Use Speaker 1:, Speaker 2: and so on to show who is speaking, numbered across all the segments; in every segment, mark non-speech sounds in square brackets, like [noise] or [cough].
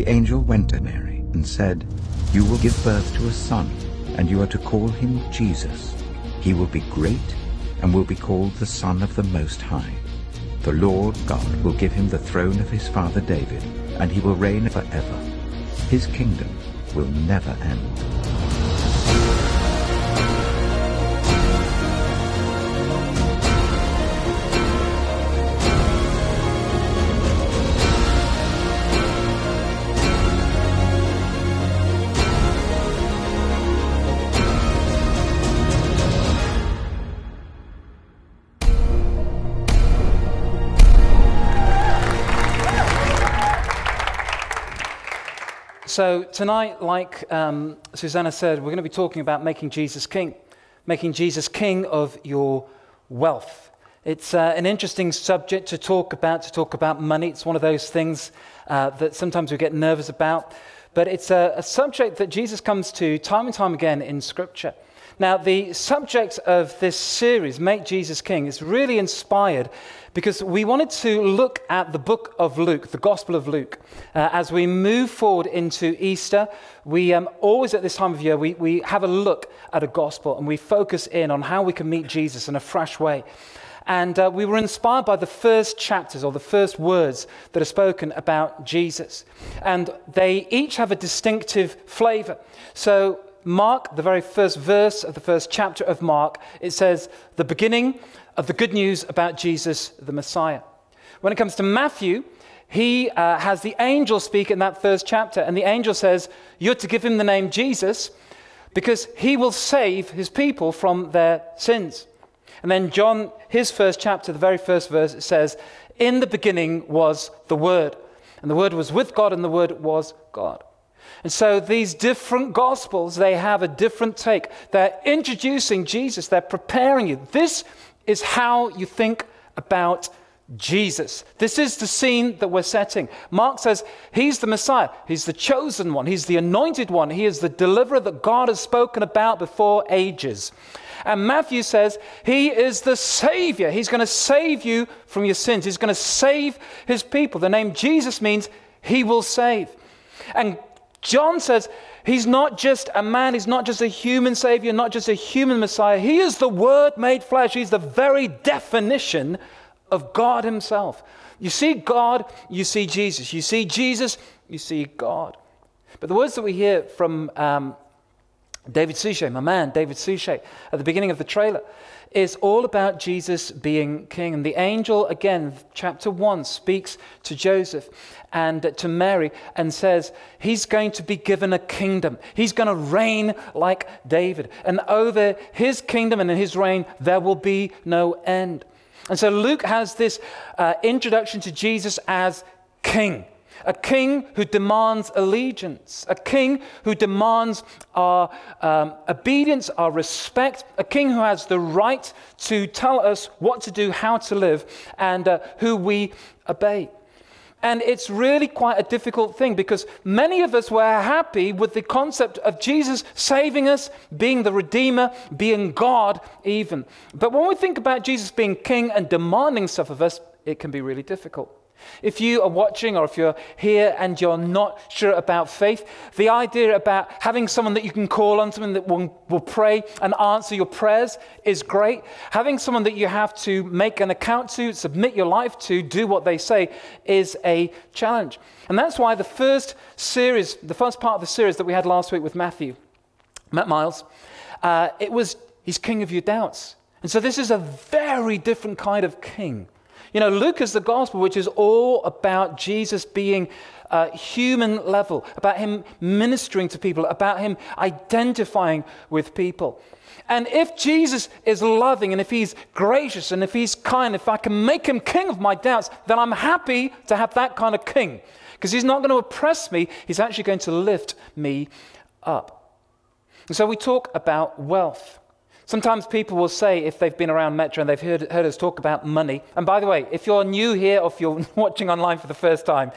Speaker 1: The angel went to Mary and said, You will give birth to a son, and you are to call him Jesus. He will be great and will be called the Son of the Most High. The Lord God will give him the throne of his father David, and he will reign forever. His kingdom will never end.
Speaker 2: So, tonight, like um, Susanna said, we're going to be talking about making Jesus king, making Jesus king of your wealth. It's uh, an interesting subject to talk about, to talk about money. It's one of those things uh, that sometimes we get nervous about. But it's a, a subject that Jesus comes to time and time again in Scripture. Now, the subject of this series, Make Jesus King, is really inspired because we wanted to look at the book of Luke, the Gospel of Luke. Uh, as we move forward into Easter, we um, always at this time of year, we, we have a look at a gospel and we focus in on how we can meet Jesus in a fresh way. And uh, we were inspired by the first chapters or the first words that are spoken about Jesus. And they each have a distinctive flavor. So Mark, the very first verse of the first chapter of Mark, it says, the beginning of the good news about Jesus, the Messiah. When it comes to Matthew, he uh, has the angel speak in that first chapter, and the angel says, You're to give him the name Jesus because he will save his people from their sins. And then John, his first chapter, the very first verse, it says, In the beginning was the Word, and the Word was with God, and the Word was God. And so these different gospels, they have a different take. They're introducing Jesus, they're preparing you. This is how you think about Jesus. This is the scene that we're setting. Mark says he's the Messiah, he's the chosen one, he's the anointed one, he is the deliverer that God has spoken about before ages. And Matthew says he is the Savior. He's going to save you from your sins. He's going to save his people. The name Jesus means he will save. And John says he's not just a man, he's not just a human savior, not just a human Messiah. He is the Word made flesh. He's the very definition of God Himself. You see God, you see Jesus. You see Jesus, you see God. But the words that we hear from um, David Suchet, my man, David Suchet, at the beginning of the trailer, is all about Jesus being king. And the angel, again, chapter 1, speaks to Joseph and to Mary and says, He's going to be given a kingdom. He's going to reign like David. And over his kingdom and in his reign, there will be no end. And so Luke has this uh, introduction to Jesus as king a king who demands allegiance, a king who demands our um, obedience, our respect, a king who has the right to tell us what to do, how to live, and uh, who we obey. And it's really quite a difficult thing because many of us were happy with the concept of Jesus saving us, being the Redeemer, being God, even. But when we think about Jesus being King and demanding stuff of us, it can be really difficult. If you are watching or if you're here and you're not sure about faith, the idea about having someone that you can call on, someone that will, will pray and answer your prayers is great. Having someone that you have to make an account to, submit your life to, do what they say is a challenge. And that's why the first series, the first part of the series that we had last week with Matthew, Matt Miles, uh, it was He's King of Your Doubts. And so this is a very different kind of king. You know, Luke is the gospel which is all about Jesus being uh, human level, about him ministering to people, about him identifying with people. And if Jesus is loving and if he's gracious and if he's kind, if I can make him king of my doubts, then I'm happy to have that kind of king. Because he's not going to oppress me, he's actually going to lift me up. And so we talk about wealth. Sometimes people will say, if they've been around Metro and they've heard, heard, us talk about money, and by the way, if you're new here or if you're [laughs] watching online for the first time,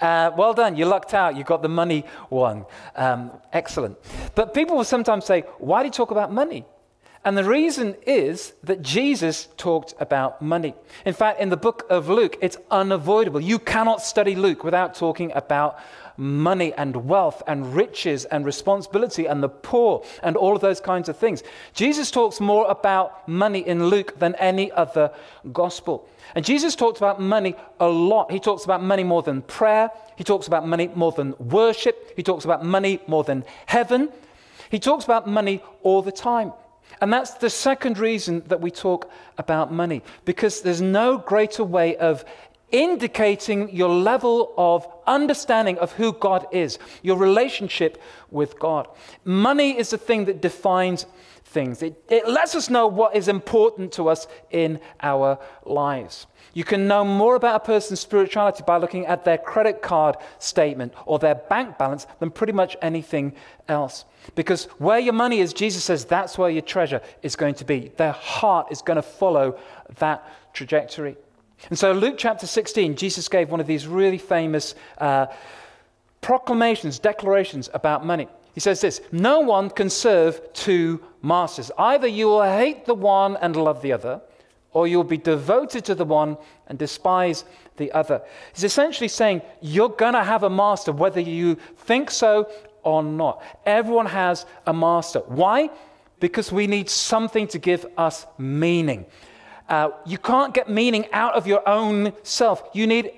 Speaker 2: uh, well done, you lucked out, you got the money one. Um, excellent. But people will sometimes say, why do you talk about money? And the reason is that Jesus talked about money. In fact, in the book of Luke, it's unavoidable. You cannot study Luke without talking about money and wealth and riches and responsibility and the poor and all of those kinds of things. Jesus talks more about money in Luke than any other gospel. And Jesus talks about money a lot. He talks about money more than prayer, he talks about money more than worship, he talks about money more than heaven. He talks about money all the time. And that's the second reason that we talk about money, because there's no greater way of indicating your level of understanding of who God is, your relationship with God. Money is the thing that defines things, it, it lets us know what is important to us in our lives. You can know more about a person's spirituality by looking at their credit card statement or their bank balance than pretty much anything else. Because where your money is, Jesus says that's where your treasure is going to be. Their heart is going to follow that trajectory. And so, Luke chapter 16, Jesus gave one of these really famous uh, proclamations, declarations about money. He says this No one can serve two masters. Either you will hate the one and love the other, or you'll be devoted to the one and despise the other. He's essentially saying you're going to have a master, whether you think so or not. Everyone has a master. Why? Because we need something to give us meaning. Uh, you can't get meaning out of your own self. You need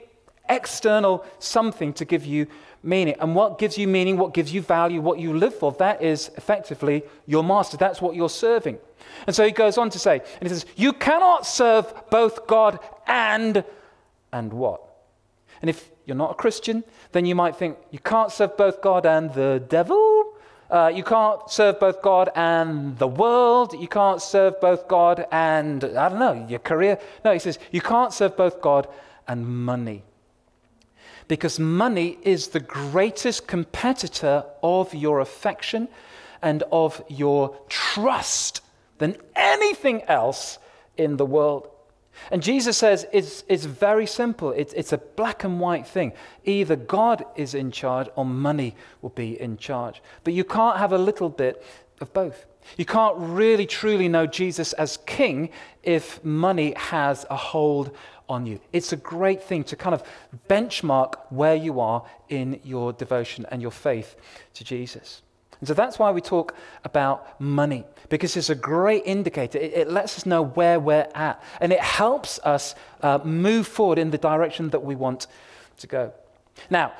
Speaker 2: external something to give you meaning. And what gives you meaning, what gives you value, what you live for, that is effectively your master. That's what you're serving. And so he goes on to say, and he says, You cannot serve both God and, and what? And if you're not a Christian, then you might think, You can't serve both God and the devil. Uh, you can't serve both God and the world. You can't serve both God and, I don't know, your career. No, he says, You can't serve both God and money. Because money is the greatest competitor of your affection and of your trust than anything else in the world. And Jesus says it's, it's very simple. It's, it's a black and white thing. Either God is in charge or money will be in charge. But you can't have a little bit of both. You can't really truly know Jesus as king if money has a hold on you. It's a great thing to kind of benchmark where you are in your devotion and your faith to Jesus. And so that's why we talk about money, because it's a great indicator. It, it lets us know where we're at, and it helps us uh, move forward in the direction that we want to go. Now,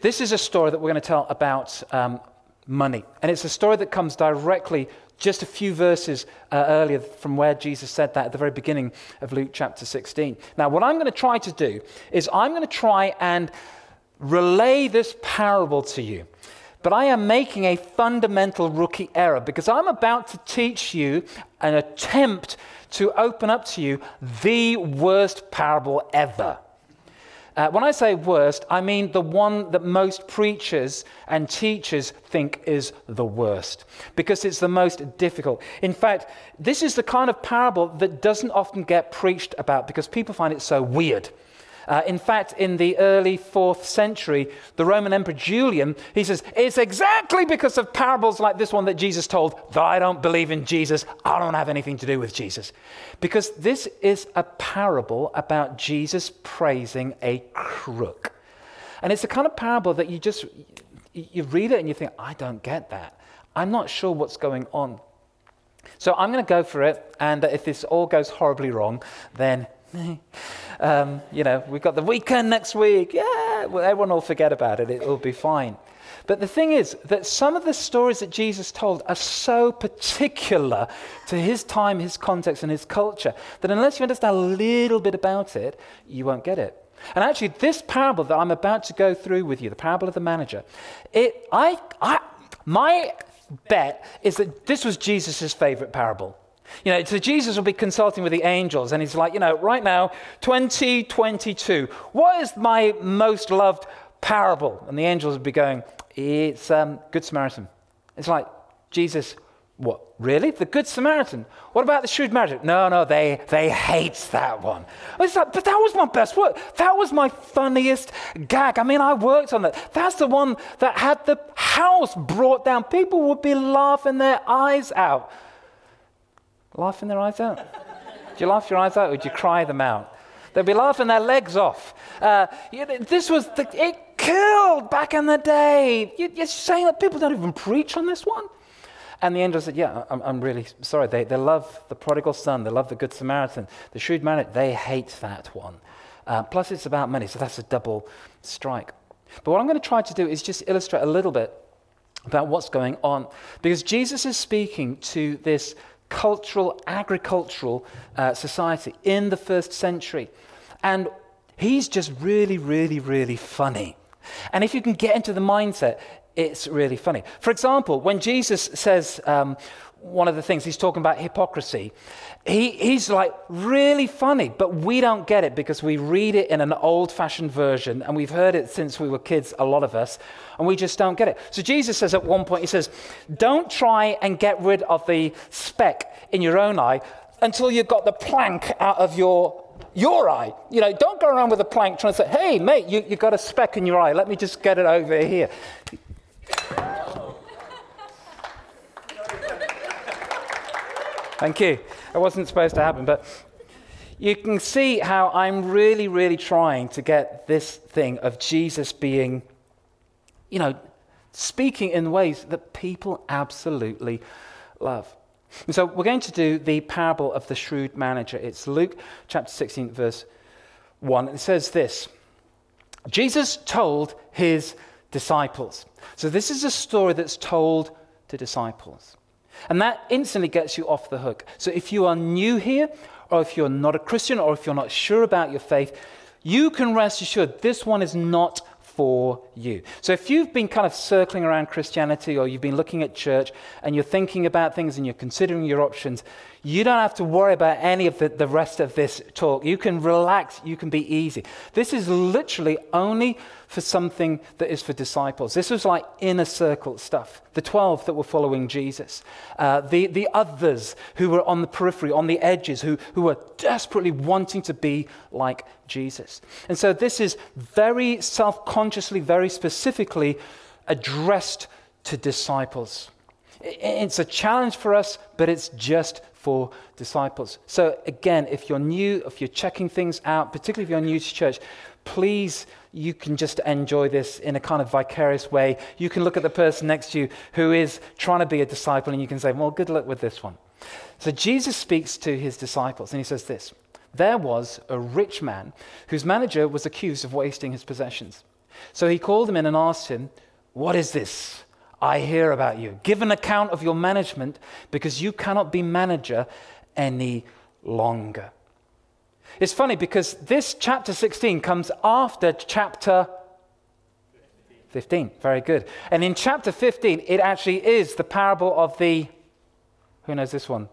Speaker 2: this is a story that we're going to tell about um, money, and it's a story that comes directly just a few verses uh, earlier from where Jesus said that at the very beginning of Luke chapter 16. Now, what I'm going to try to do is I'm going to try and relay this parable to you but I am making a fundamental rookie error because I'm about to teach you an attempt to open up to you the worst parable ever. Uh, when I say worst, I mean the one that most preachers and teachers think is the worst because it's the most difficult. In fact, this is the kind of parable that doesn't often get preached about because people find it so weird. Uh, in fact, in the early fourth century, the Roman Emperor Julian, he says, It's exactly because of parables like this one that Jesus told that I don't believe in Jesus. I don't have anything to do with Jesus. Because this is a parable about Jesus praising a crook. And it's the kind of parable that you just, you read it and you think, I don't get that. I'm not sure what's going on. So I'm going to go for it. And if this all goes horribly wrong, then um, you know, we've got the weekend next week. Yeah, well, everyone will forget about it. It will be fine. But the thing is that some of the stories that Jesus told are so particular to his time, his context, and his culture that unless you understand a little bit about it, you won't get it. And actually, this parable that I'm about to go through with you, the parable of the manager, it, I, I, my bet is that this was Jesus' favorite parable. You know, so Jesus will be consulting with the angels, and he's like, you know, right now, 2022, what is my most loved parable? And the angels will be going, it's um, Good Samaritan. It's like, Jesus, what? Really? The Good Samaritan? What about the shrewd manager? No, no, they, they hate that one. It's like, but that was my best work. That was my funniest gag. I mean, I worked on that. That's the one that had the house brought down. People would be laughing their eyes out. Laughing their eyes out? Do you laugh your eyes out or do you cry them out? They'd be laughing their legs off. Uh, this was the, it killed back in the day. You, are saying that people don't even preach on this one? And the angel said, Yeah, I'm, I'm really sorry. They, they love the prodigal son, they love the good Samaritan. The shrewd man, they hate that one. Uh, plus, it's about money, so that's a double strike. But what I'm going to try to do is just illustrate a little bit about what's going on. Because Jesus is speaking to this cultural, agricultural uh, society in the first century. And he's just really, really, really funny. And if you can get into the mindset, it's really funny. For example, when Jesus says, um, one of the things he's talking about hypocrisy. He, he's like really funny, but we don't get it because we read it in an old fashioned version and we've heard it since we were kids, a lot of us, and we just don't get it. So Jesus says at one point, He says, Don't try and get rid of the speck in your own eye until you've got the plank out of your your eye. You know, don't go around with a plank trying to say, hey, mate, you, you've got a speck in your eye. Let me just get it over here. Thank you. It wasn't supposed to happen, but you can see how I'm really, really trying to get this thing of Jesus being, you know, speaking in ways that people absolutely love. And so we're going to do the parable of the shrewd manager. It's Luke chapter 16, verse 1. It says this Jesus told his disciples. So this is a story that's told to disciples. And that instantly gets you off the hook. So if you are new here, or if you're not a Christian, or if you're not sure about your faith, you can rest assured this one is not for you. So if you've been kind of circling around Christianity or you've been looking at church and you're thinking about things and you're considering your options, you don't have to worry about any of the, the rest of this talk. You can relax, you can be easy. This is literally only for something that is for disciples. This was like inner circle stuff. The 12 that were following Jesus, uh, the, the others who were on the periphery, on the edges, who, who were desperately wanting to be like Jesus. And so this is very self consciously, very specifically addressed to disciples. It's a challenge for us, but it's just for disciples. So, again, if you're new, if you're checking things out, particularly if you're new to church, please, you can just enjoy this in a kind of vicarious way. You can look at the person next to you who is trying to be a disciple and you can say, Well, good luck with this one. So Jesus speaks to his disciples and he says this There was a rich man whose manager was accused of wasting his possessions. So he called him in and asked him, What is this? I hear about you. Give an account of your management because you cannot be manager any longer. It's funny because this chapter 16 comes after chapter 15. Very good. And in chapter 15, it actually is the parable of the, who knows this one?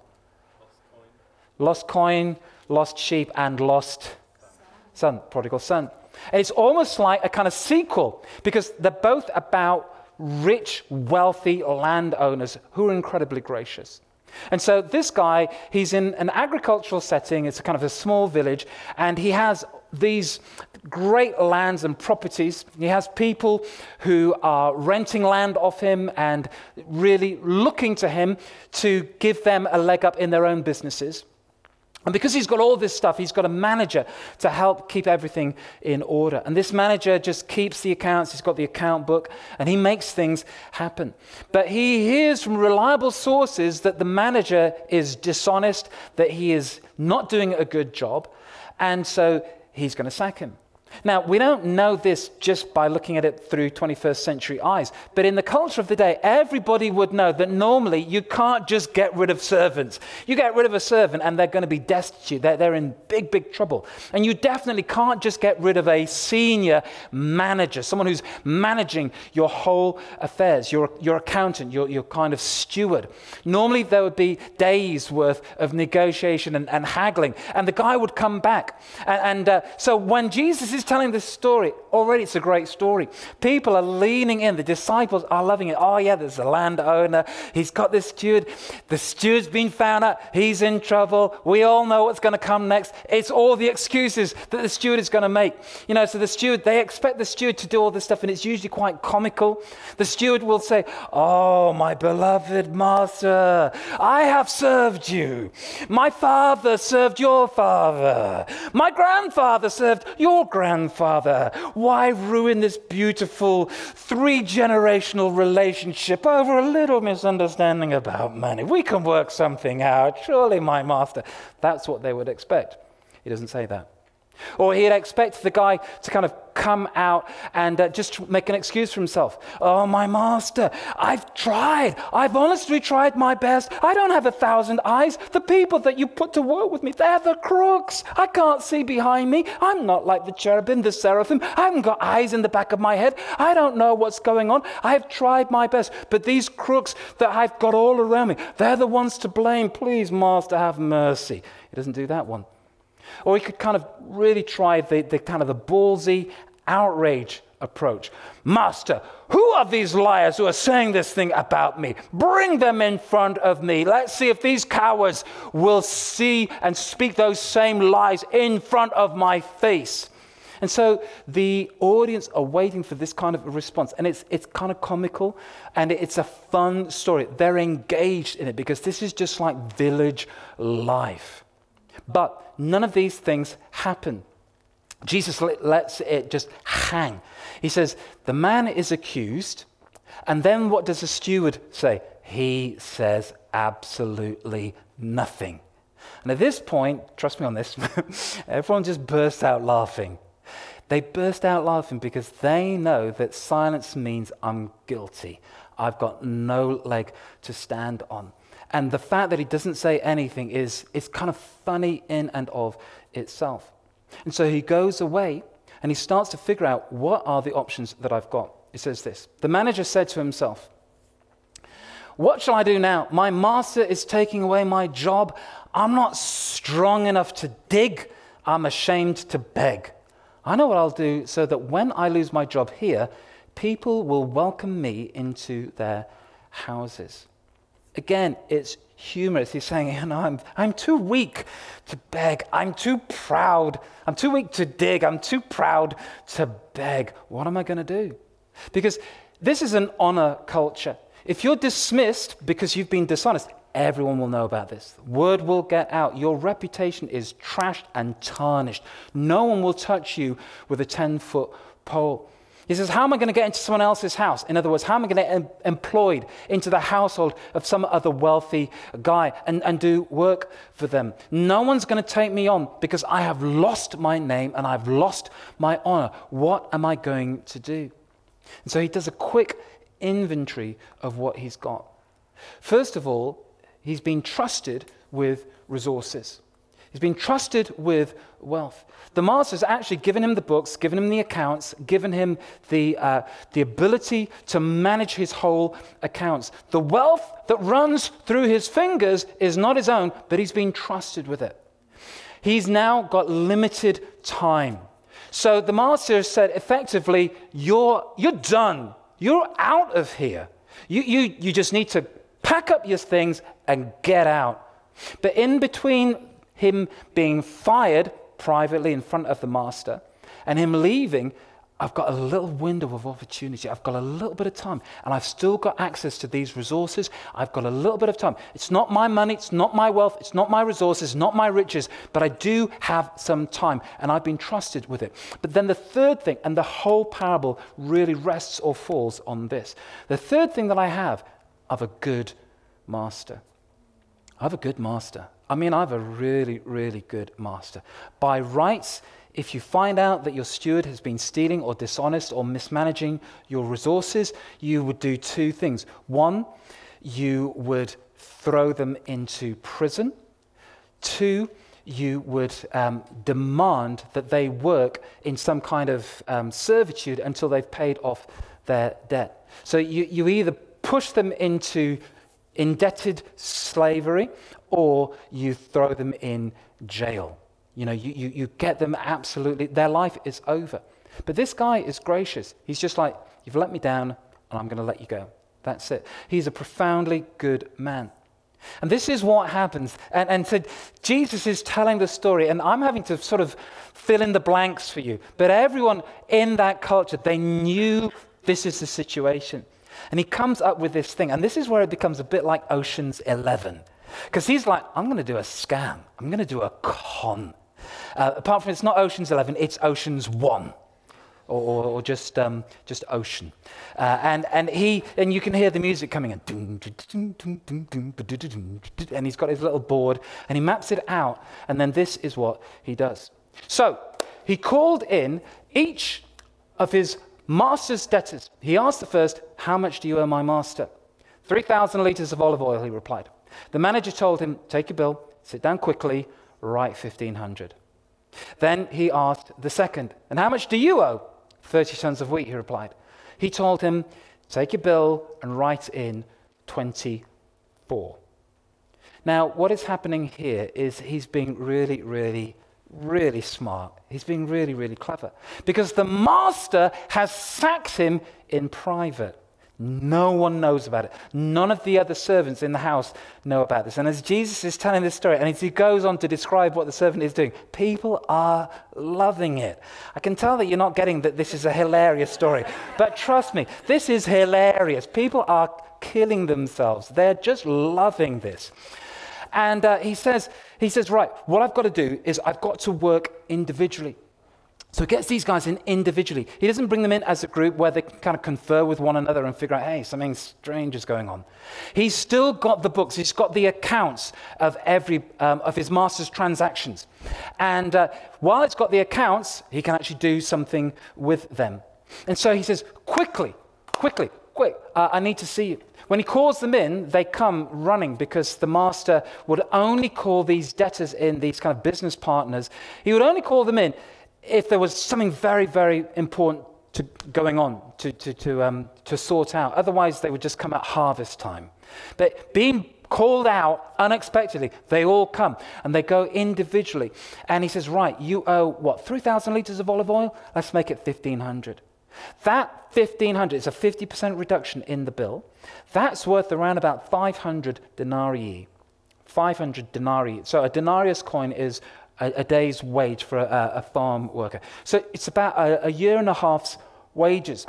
Speaker 2: Lost coin, lost, sheep, and lost son, prodigal son. And it's almost like a kind of sequel because they're both about rich, wealthy landowners who are incredibly gracious. And so this guy, he's in an agricultural setting, it's a kind of a small village, and he has these great lands and properties. He has people who are renting land off him and really looking to him to give them a leg up in their own businesses. And because he's got all this stuff, he's got a manager to help keep everything in order. And this manager just keeps the accounts, he's got the account book, and he makes things happen. But he hears from reliable sources that the manager is dishonest, that he is not doing a good job, and so he's going to sack him. Now, we don't know this just by looking at it through 21st century eyes, but in the culture of the day, everybody would know that normally you can't just get rid of servants. You get rid of a servant and they're going to be destitute, they're, they're in big, big trouble. And you definitely can't just get rid of a senior manager, someone who's managing your whole affairs, your, your accountant, your, your kind of steward. Normally, there would be days worth of negotiation and, and haggling, and the guy would come back. And, and uh, so when Jesus is he's telling this story, already it's a great story. People are leaning in. The disciples are loving it. Oh, yeah, there's a landowner. He's got this steward. The steward's been found out. He's in trouble. We all know what's going to come next. It's all the excuses that the steward is going to make. You know, so the steward, they expect the steward to do all this stuff, and it's usually quite comical. The steward will say, Oh, my beloved master, I have served you. My father served your father. My grandfather served your grandfather. Why ruin this beautiful three generational relationship over a little misunderstanding about money? We can work something out. Surely, my master. That's what they would expect. He doesn't say that. Or he'd expect the guy to kind of come out and uh, just make an excuse for himself. Oh, my master, I've tried. I've honestly tried my best. I don't have a thousand eyes. The people that you put to work with me, they're the crooks. I can't see behind me. I'm not like the cherubim, the seraphim. I haven't got eyes in the back of my head. I don't know what's going on. I've tried my best. But these crooks that I've got all around me, they're the ones to blame. Please, master, have mercy. He doesn't do that one. Or he could kind of really try the, the kind of the ballsy outrage approach. Master, who are these liars who are saying this thing about me? Bring them in front of me. Let's see if these cowards will see and speak those same lies in front of my face. And so the audience are waiting for this kind of response. And it's, it's kind of comical and it's a fun story. They're engaged in it because this is just like village life. But none of these things happen. Jesus lets it just hang. He says, The man is accused. And then what does the steward say? He says absolutely nothing. And at this point, trust me on this, [laughs] everyone just bursts out laughing. They burst out laughing because they know that silence means I'm guilty. I've got no leg to stand on. And the fact that he doesn't say anything is, is kind of funny in and of itself. And so he goes away and he starts to figure out what are the options that I've got. He says this The manager said to himself, What shall I do now? My master is taking away my job. I'm not strong enough to dig. I'm ashamed to beg. I know what I'll do so that when I lose my job here, people will welcome me into their houses. Again, it's humorous. He's saying, you know, I'm, I'm too weak to beg. I'm too proud. I'm too weak to dig. I'm too proud to beg. What am I going to do? Because this is an honor culture. If you're dismissed because you've been dishonest, everyone will know about this. Word will get out. Your reputation is trashed and tarnished. No one will touch you with a 10 foot pole. He says, How am I going to get into someone else's house? In other words, how am I going to get em- employed into the household of some other wealthy guy and, and do work for them? No one's going to take me on because I have lost my name and I've lost my honor. What am I going to do? And so he does a quick inventory of what he's got. First of all, he's been trusted with resources. He's been trusted with wealth. The master's actually given him the books, given him the accounts, given him the, uh, the ability to manage his whole accounts. The wealth that runs through his fingers is not his own, but he's been trusted with it. He's now got limited time. So the master has said effectively, You're, you're done. You're out of here. You, you, you just need to pack up your things and get out. But in between him being fired privately in front of the master and him leaving, I've got a little window of opportunity. I've got a little bit of time, and I've still got access to these resources. I've got a little bit of time. It's not my money, it's not my wealth, it's not my resources, not my riches, but I do have some time, and I've been trusted with it. But then the third thing, and the whole parable really rests or falls on this the third thing that I have, of a good master. I have a good master. I mean, I have a really, really good master. By rights, if you find out that your steward has been stealing or dishonest or mismanaging your resources, you would do two things. One, you would throw them into prison. Two, you would um, demand that they work in some kind of um, servitude until they've paid off their debt. So you, you either push them into indebted slavery or you throw them in jail. You know, you, you, you get them absolutely, their life is over. But this guy is gracious. He's just like, You've let me down, and I'm going to let you go. That's it. He's a profoundly good man. And this is what happens. And, and so Jesus is telling the story, and I'm having to sort of fill in the blanks for you. But everyone in that culture, they knew this is the situation. And he comes up with this thing. And this is where it becomes a bit like Ocean's 11. Because he's like, I'm going to do a scam, I'm going to do a con. Uh, apart from it's not Ocean's 11, it's Ocean's 1 or, or just, um, just ocean. Uh, and, and, he, and you can hear the music coming in. And he's got his little board and he maps it out. And then this is what he does. So he called in each of his master's debtors. He asked the first, How much do you owe my master? 3,000 litres of olive oil, he replied. The manager told him, Take your bill, sit down quickly, write 1,500. Then he asked the second, And how much do you owe? 30 tons of wheat, he replied. He told him, Take your bill and write in 24. Now, what is happening here is he's being really, really, really smart. He's being really, really clever. Because the master has sacked him in private. No one knows about it. None of the other servants in the house know about this. And as Jesus is telling this story, and as he goes on to describe what the servant is doing, people are loving it. I can tell that you're not getting that this is a hilarious story. But trust me, this is hilarious. People are killing themselves. They're just loving this. And uh, he says, he says, right, what I've got to do is I've got to work individually. So he gets these guys in individually. He doesn't bring them in as a group where they kind of confer with one another and figure out, hey, something strange is going on. He's still got the books. He's got the accounts of every um, of his master's transactions, and uh, while it's got the accounts, he can actually do something with them. And so he says, quickly, quickly, quick, uh, I need to see you. When he calls them in, they come running because the master would only call these debtors in, these kind of business partners. He would only call them in if there was something very, very important to, going on to, to, to, um, to sort out. Otherwise, they would just come at harvest time. But being called out unexpectedly, they all come and they go individually. And he says, Right, you owe what, 3,000 liters of olive oil? Let's make it 1,500. That 1,500 is a 50% reduction in the bill. That's worth around about 500 denarii. 500 denarii. So a denarius coin is a, a day's wage for a, a, farm worker. So it's about a, a year and a half's wages.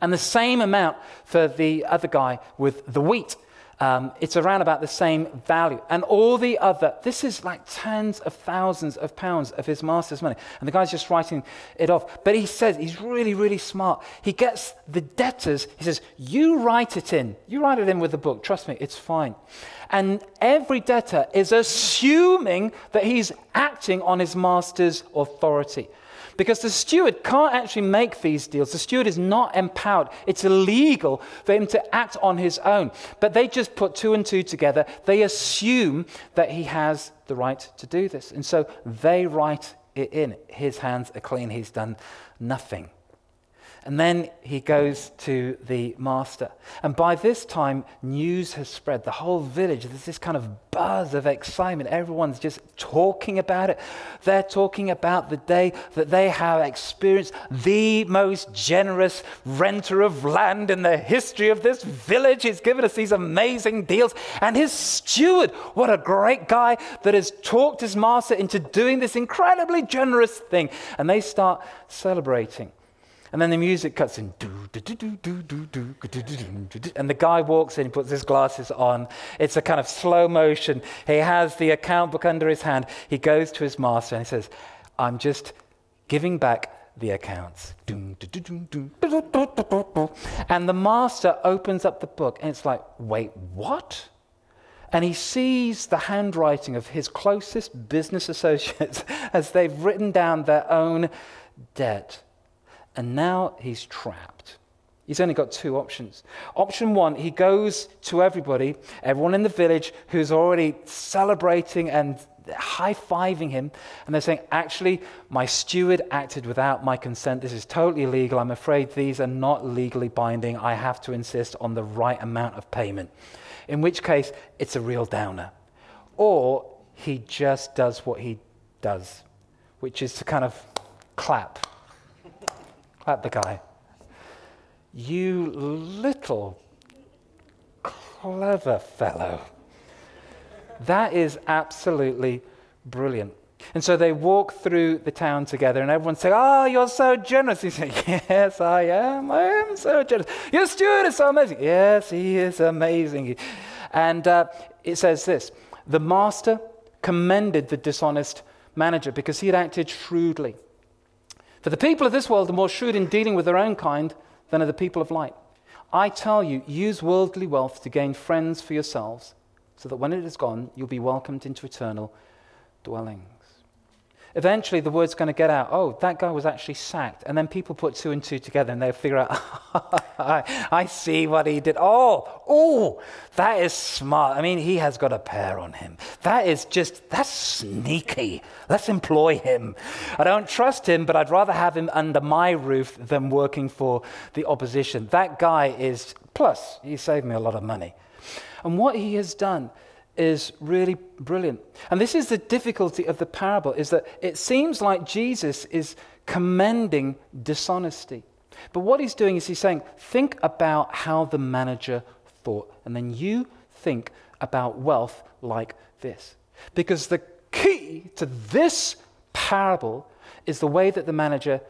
Speaker 2: And the same amount for the other guy with the wheat. Um, it's around about the same value. And all the other, this is like tens of thousands of pounds of his master's money. And the guy's just writing it off. But he says, he's really, really smart. He gets the debtors, he says, You write it in. You write it in with the book. Trust me, it's fine. And every debtor is assuming that he's acting on his master's authority. Because the steward can't actually make these deals. The steward is not empowered. It's illegal for him to act on his own. But they just put two and two together. They assume that he has the right to do this. And so they write it in. His hands are clean. He's done nothing. And then he goes to the master. And by this time, news has spread. The whole village, there's this kind of buzz of excitement. Everyone's just talking about it. They're talking about the day that they have experienced the most generous renter of land in the history of this village. He's given us these amazing deals. And his steward, what a great guy that has talked his master into doing this incredibly generous thing. And they start celebrating. And then the music cuts in. And the guy walks in, he puts his glasses on. It's a kind of slow motion. He has the account book under his hand. He goes to his master and he says, I'm just giving back the accounts. And the master opens up the book and it's like, wait, what? And he sees the handwriting of his closest business associates as they've written down their own debt. And now he's trapped. He's only got two options. Option one, he goes to everybody, everyone in the village who's already celebrating and high fiving him, and they're saying, Actually, my steward acted without my consent. This is totally illegal. I'm afraid these are not legally binding. I have to insist on the right amount of payment. In which case, it's a real downer. Or he just does what he does, which is to kind of clap. Clap the guy. You little clever fellow. That is absolutely brilliant. And so they walk through the town together, and everyone's saying, Oh, you're so generous. He said, [laughs] Yes, I am. I am so generous. Your steward is so amazing. Yes, he is amazing. And uh, it says this The master commended the dishonest manager because he had acted shrewdly. For the people of this world are more shrewd in dealing with their own kind than are the people of light. I tell you, use worldly wealth to gain friends for yourselves, so that when it is gone, you'll be welcomed into eternal dwellings. Eventually, the word's going to get out oh, that guy was actually sacked. And then people put two and two together and they'll figure out, [laughs] I, I see what he did. Oh, oh, that is smart. I mean, he has got a pair on him. That is just, that's sneaky. Let's employ him. I don't trust him, but I'd rather have him under my roof than working for the opposition. That guy is, plus, he saved me a lot of money. And what he has done is really brilliant. And this is the difficulty of the parable is that it seems like Jesus is commending dishonesty. But what he's doing is he's saying, think about how the manager thought, and then you think about wealth like this. Because the key to this parable is the way that the manager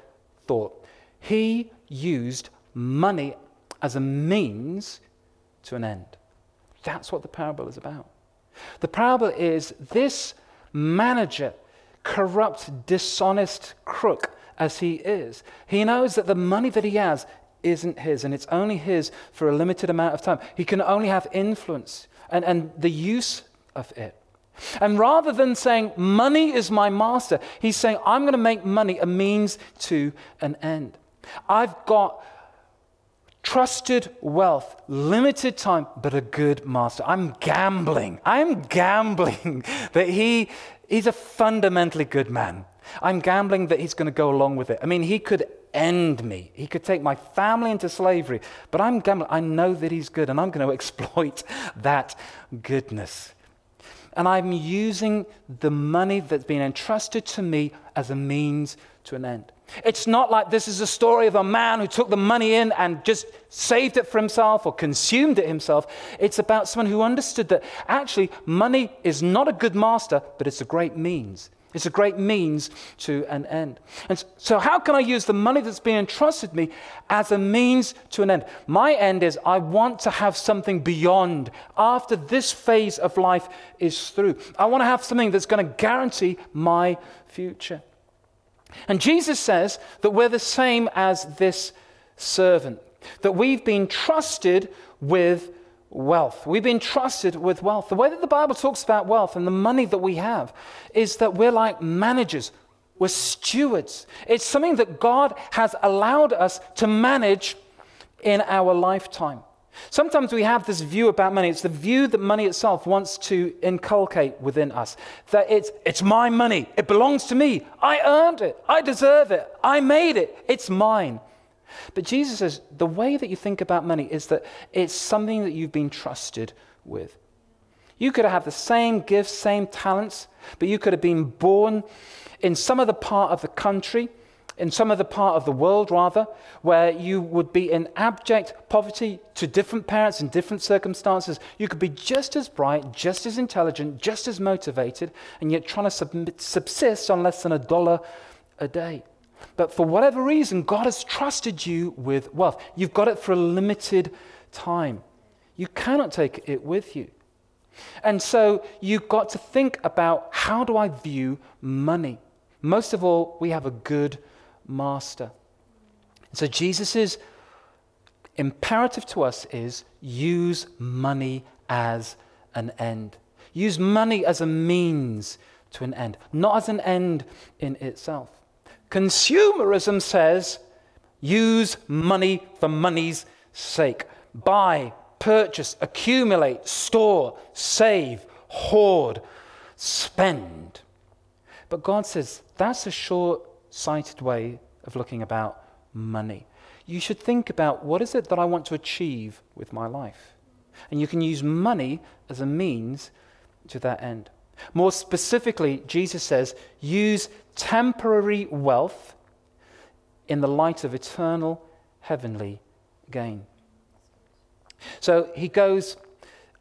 Speaker 2: thought. He used money as a means to an end. That's what the parable is about. The parable is this manager, corrupt, dishonest crook as he is, he knows that the money that he has isn't his, and it's only his for a limited amount of time. He can only have influence and, and the use of it. And rather than saying, money is my master, he's saying, I'm going to make money a means to an end. I've got trusted wealth, limited time, but a good master. I'm gambling. I'm gambling [laughs] that he, he's a fundamentally good man. I'm gambling that he's going to go along with it. I mean, he could end me. He could take my family into slavery, but I'm gambling. I know that he's good, and I'm going [laughs] to exploit that goodness. And I'm using the money that's been entrusted to me as a means to an end. It's not like this is a story of a man who took the money in and just saved it for himself or consumed it himself. It's about someone who understood that actually money is not a good master, but it's a great means. It's a great means to an end. And so, how can I use the money that's been entrusted me as a means to an end? My end is I want to have something beyond after this phase of life is through. I want to have something that's going to guarantee my future. And Jesus says that we're the same as this servant, that we've been trusted with wealth. We've been trusted with wealth. The way that the Bible talks about wealth and the money that we have is that we're like managers, we're stewards. It's something that God has allowed us to manage in our lifetime. Sometimes we have this view about money. It's the view that money itself wants to inculcate within us that it's, it's my money. It belongs to me. I earned it. I deserve it. I made it. It's mine. But Jesus says the way that you think about money is that it's something that you've been trusted with. You could have the same gifts, same talents, but you could have been born in some other part of the country in some other part of the world, rather, where you would be in abject poverty to different parents in different circumstances. You could be just as bright, just as intelligent, just as motivated, and yet trying to sub- subsist on less than a dollar a day. But for whatever reason, God has trusted you with wealth. You've got it for a limited time. You cannot take it with you. And so you've got to think about how do I view money? Most of all, we have a good master. So Jesus' imperative to us is use money as an end. Use money as a means to an end, not as an end in itself. Consumerism says use money for money's sake. Buy, purchase, accumulate, store, save, hoard, spend. But God says that's a short sighted way of looking about money. You should think about what is it that I want to achieve with my life? And you can use money as a means to that end. More specifically, Jesus says, use temporary wealth in the light of eternal heavenly gain. So he goes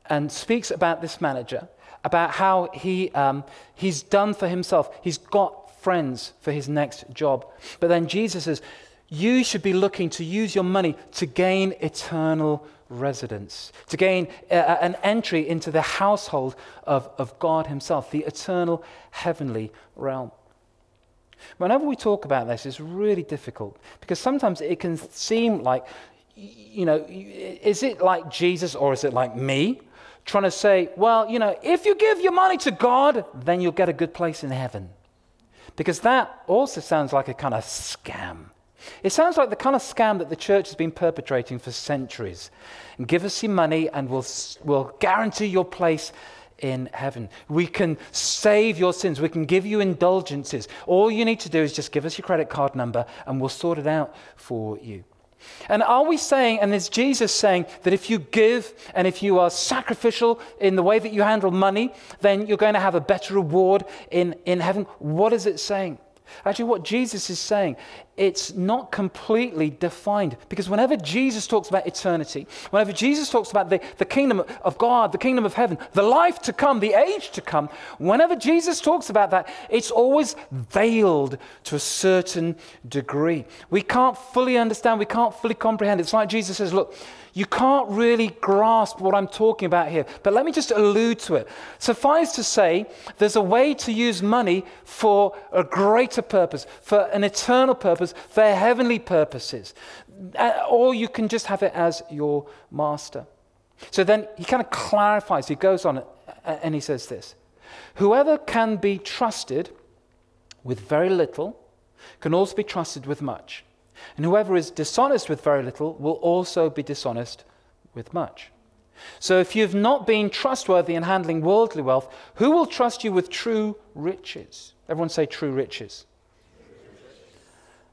Speaker 2: and speaks about this manager, about how he, um, he's done for himself. He's got friends for his next job. But then Jesus says, you should be looking to use your money to gain eternal residence, to gain uh, an entry into the household of, of God Himself, the eternal heavenly realm. Whenever we talk about this, it's really difficult because sometimes it can seem like, you know, is it like Jesus or is it like me? Trying to say, well, you know, if you give your money to God, then you'll get a good place in heaven. Because that also sounds like a kind of scam. It sounds like the kind of scam that the church has been perpetrating for centuries. Give us your money and we'll, we'll guarantee your place in heaven. We can save your sins. We can give you indulgences. All you need to do is just give us your credit card number and we'll sort it out for you. And are we saying, and is Jesus saying, that if you give and if you are sacrificial in the way that you handle money, then you're going to have a better reward in, in heaven? What is it saying? Actually, what Jesus is saying, it's not completely defined. Because whenever Jesus talks about eternity, whenever Jesus talks about the, the kingdom of God, the kingdom of heaven, the life to come, the age to come, whenever Jesus talks about that, it's always veiled to a certain degree. We can't fully understand, we can't fully comprehend. It's like Jesus says, Look, you can't really grasp what I'm talking about here, but let me just allude to it. Suffice to say, there's a way to use money for a greater purpose, for an eternal purpose, for heavenly purposes. Uh, or you can just have it as your master. So then he kind of clarifies, he goes on uh, and he says this Whoever can be trusted with very little can also be trusted with much. And whoever is dishonest with very little will also be dishonest with much. So if you've not been trustworthy in handling worldly wealth, who will trust you with true riches? Everyone say true riches.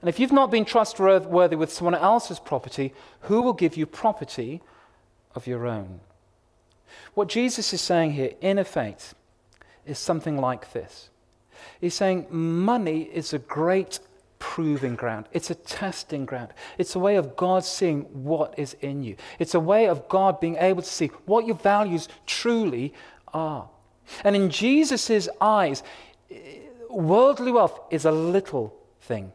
Speaker 2: And if you've not been trustworthy with someone else's property, who will give you property of your own? What Jesus is saying here, in effect, is something like this. He's saying money is a great proving ground. It's a testing ground. It's a way of God seeing what is in you. It's a way of God being able to see what your values truly are. And in Jesus' eyes, worldly wealth is a little thing.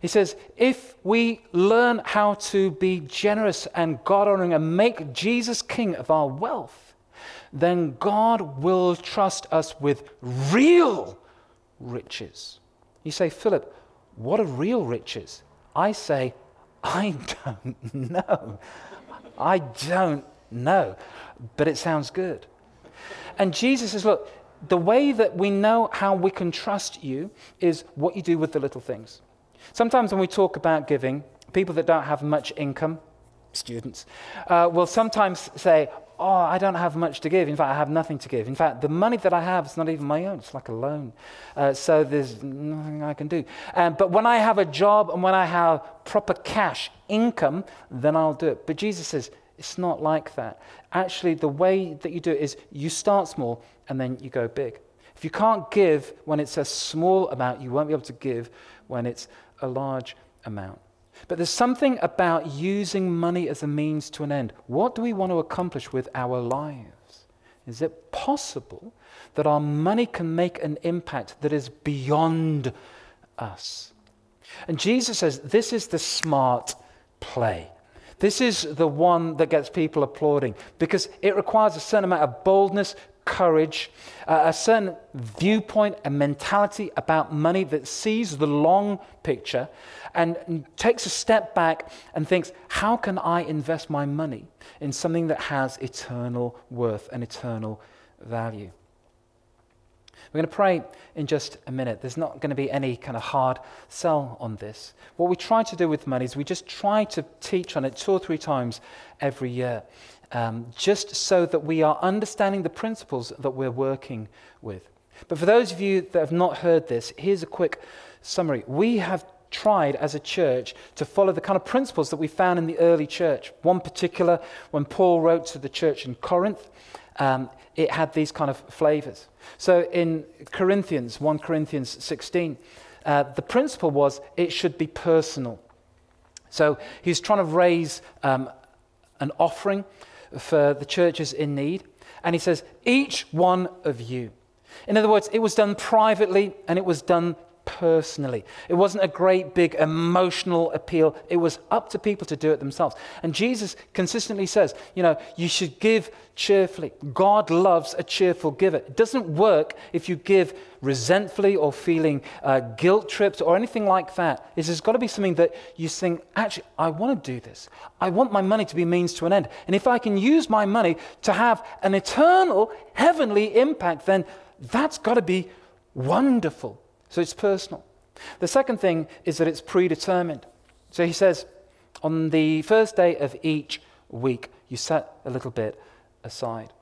Speaker 2: He says, if we learn how to be generous and God honoring and make Jesus king of our wealth, then God will trust us with real riches. You say, Philip, what are real riches? I say, I don't [laughs] know. I don't know. But it sounds good. And Jesus says, Look, the way that we know how we can trust you is what you do with the little things. Sometimes when we talk about giving, people that don't have much income, students, uh, will sometimes say, oh, I don't have much to give. In fact, I have nothing to give. In fact, the money that I have is not even my own, it's like a loan. Uh, so there's nothing I can do. Um, but when I have a job and when I have proper cash income, then I'll do it. But Jesus says, it's not like that. Actually, the way that you do it is you start small and then you go big. If you can't give when it's a small amount, you won't be able to give when it's a large amount. But there's something about using money as a means to an end. What do we want to accomplish with our lives? Is it possible that our money can make an impact that is beyond us? And Jesus says this is the smart play. This is the one that gets people applauding because it requires a certain amount of boldness, courage, uh, a certain viewpoint and mentality about money that sees the long picture and takes a step back and thinks, how can I invest my money in something that has eternal worth and eternal value? We're going to pray in just a minute. There's not going to be any kind of hard sell on this. What we try to do with money is we just try to teach on it two or three times every year um, just so that we are understanding the principles that we're working with. But for those of you that have not heard this, here's a quick summary. We have tried as a church to follow the kind of principles that we found in the early church. One particular, when Paul wrote to the church in Corinth, um, it had these kind of flavors. So in Corinthians, 1 Corinthians 16, uh, the principle was it should be personal. So he's trying to raise um, an offering for the churches in need. And he says, each one of you. In other words, it was done privately and it was done personally. It wasn't a great big emotional appeal. It was up to people to do it themselves. And Jesus consistently says, you know, you should give cheerfully. God loves a cheerful giver. It doesn't work if you give resentfully or feeling uh, guilt tripped or anything like that. It's, got to be something that you think, actually, I want to do this. I want my money to be means to an end. And if I can use my money to have an eternal, heavenly impact, then that's got to be wonderful. So it's personal. The second thing is that it's predetermined. So he says, on the first day of each week, you set a little bit aside.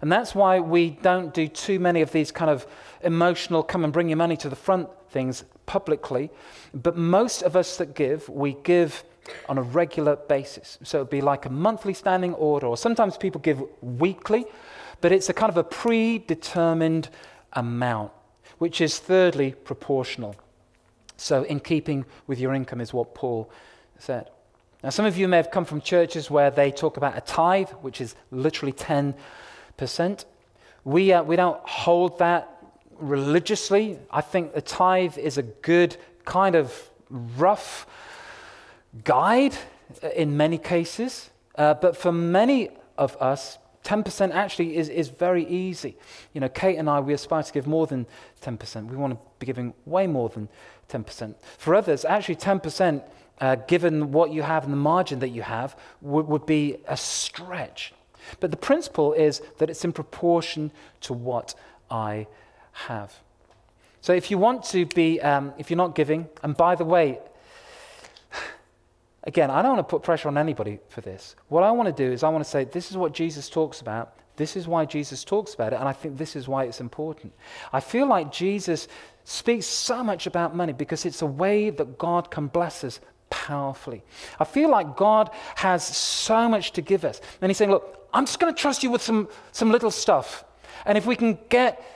Speaker 2: And that's why we don't do too many of these kind of emotional come and bring your money to the front things publicly. But most of us that give, we give on a regular basis. So it'd be like a monthly standing order, or sometimes people give weekly, but it's a kind of a predetermined amount which is thirdly proportional. So, in keeping with your income, is what Paul said. Now, some of you may have come from churches where they talk about a tithe, which is literally 10%. We, uh, we don't hold that religiously. I think a tithe is a good kind of rough guide in many cases. Uh, but for many of us, 10% actually is, is very easy. You know, Kate and I, we aspire to give more than 10%. We want to be giving way more than 10%. For others, actually, 10%, uh, given what you have and the margin that you have, would, would be a stretch. But the principle is that it's in proportion to what I have. So if you want to be, um, if you're not giving, and by the way, Again, I don't want to put pressure on anybody for this. What I want to do is I want to say, this is what Jesus talks about. This is why Jesus talks about it, and I think this is why it's important. I feel like Jesus speaks so much about money because it's a way that God can bless us powerfully. I feel like God has so much to give us. And He's saying, Look, I'm just going to trust you with some, some little stuff. And if we can get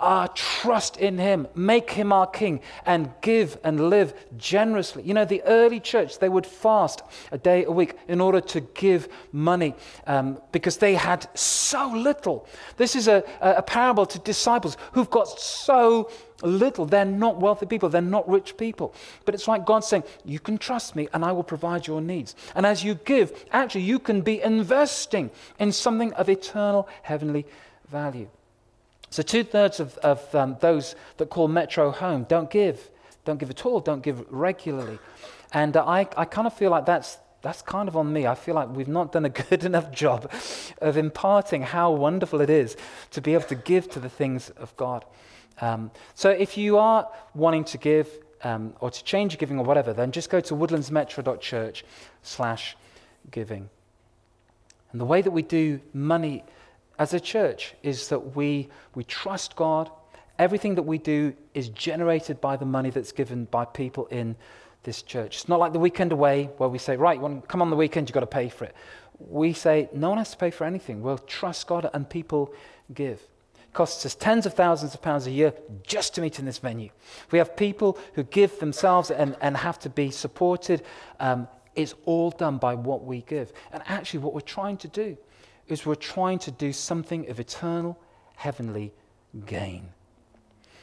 Speaker 2: our trust in Him, make Him our King, and give and live generously. You know, the early church, they would fast a day a week in order to give money um, because they had so little. This is a, a parable to disciples who've got so little. They're not wealthy people, they're not rich people. But it's like God saying, You can trust me and I will provide your needs. And as you give, actually, you can be investing in something of eternal heavenly value. So, two thirds of, of um, those that call Metro home don't give, don't give at all, don't give regularly. And uh, I, I kind of feel like that's, that's kind of on me. I feel like we've not done a [laughs] good enough job of imparting how wonderful it is to be able to give to the things of God. Um, so, if you are wanting to give um, or to change your giving or whatever, then just go to woodlandsmetro.church slash giving. And the way that we do money as a church is that we, we trust God. Everything that we do is generated by the money that's given by people in this church. It's not like the weekend away where we say, right, you come on the weekend, you've got to pay for it. We say, no one has to pay for anything. We'll trust God and people give. It costs us tens of thousands of pounds a year just to meet in this venue. We have people who give themselves and, and have to be supported. Um, it's all done by what we give. And actually, what we're trying to do is we're trying to do something of eternal, heavenly gain.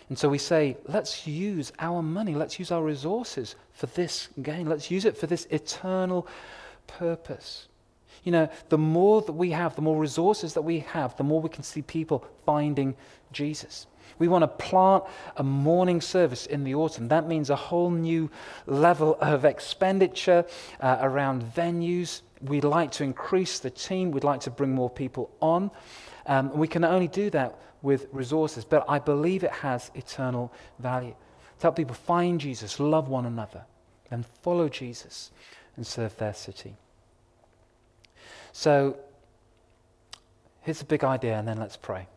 Speaker 2: And so we say, let's use our money, let's use our resources for this gain, let's use it for this eternal purpose. You know, the more that we have, the more resources that we have, the more we can see people finding Jesus. We want to plant a morning service in the autumn. That means a whole new level of expenditure uh, around venues, we'd like to increase the team, we'd like to bring more people on. Um, we can only do that with resources, but I believe it has eternal value. To help people find Jesus, love one another, and follow Jesus and serve their city. So, here's a big idea, and then let's pray.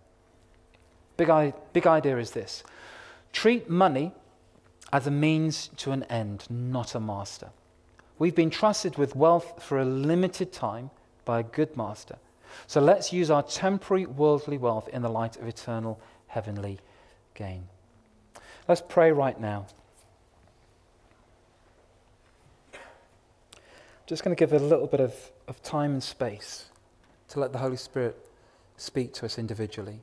Speaker 2: Big, I- big idea is this treat money as a means to an end, not a master. We've been trusted with wealth for a limited time by a good master. So let's use our temporary worldly wealth in the light of eternal heavenly gain. Let's pray right now. Just going to give a little bit of, of time and space to let the Holy Spirit speak to us individually.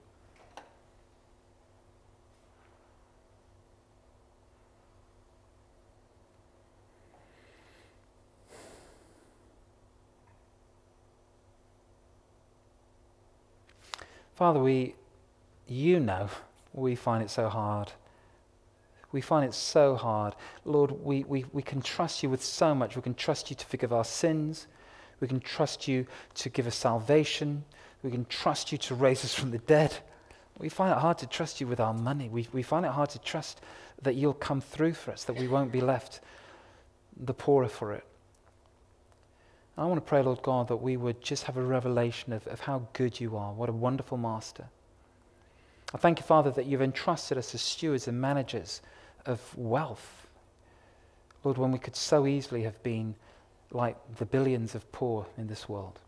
Speaker 2: Father, we, you know, we find it so hard. We find it so hard. Lord, we, we, we can trust you with so much. We can trust you to forgive our sins. We can trust you to give us salvation. We can trust you to raise us from the dead. We find it hard to trust you with our money. We, we find it hard to trust that you'll come through for us, that we won't be left the poorer for it. I want to pray, Lord God, that we would just have a revelation of, of how good you are. What a wonderful master. I thank you, Father, that you've entrusted us as stewards and managers of wealth. Lord, when we could so easily have been like the billions of poor in this world.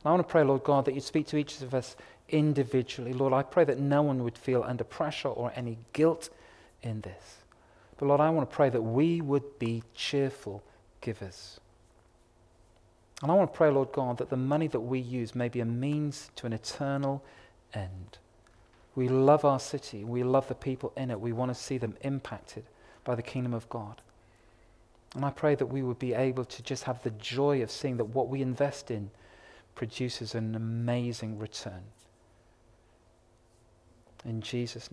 Speaker 2: And I want to pray, Lord God, that you speak to each of us individually. Lord, I pray that no one would feel under pressure or any guilt in this. But Lord, I want to pray that we would be cheerful givers. And I want to pray, Lord God, that the money that we use may be a means to an eternal end. We love our city. We love the people in it. We want to see them impacted by the kingdom of God. And I pray that we would be able to just have the joy of seeing that what we invest in produces an amazing return. In Jesus'